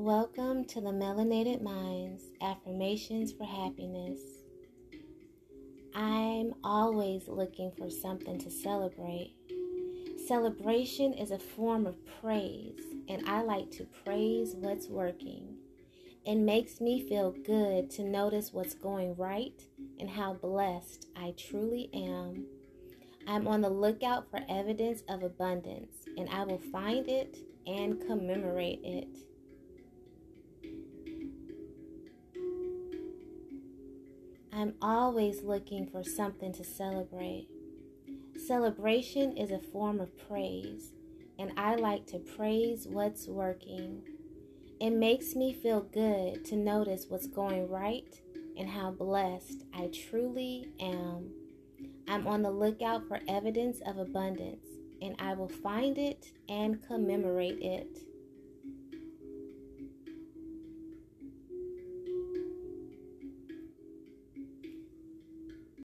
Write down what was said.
Welcome to the Melanated Minds Affirmations for Happiness. I'm always looking for something to celebrate. Celebration is a form of praise, and I like to praise what's working. It makes me feel good to notice what's going right and how blessed I truly am. I'm on the lookout for evidence of abundance, and I will find it and commemorate it. I'm always looking for something to celebrate. Celebration is a form of praise, and I like to praise what's working. It makes me feel good to notice what's going right and how blessed I truly am. I'm on the lookout for evidence of abundance, and I will find it and commemorate it.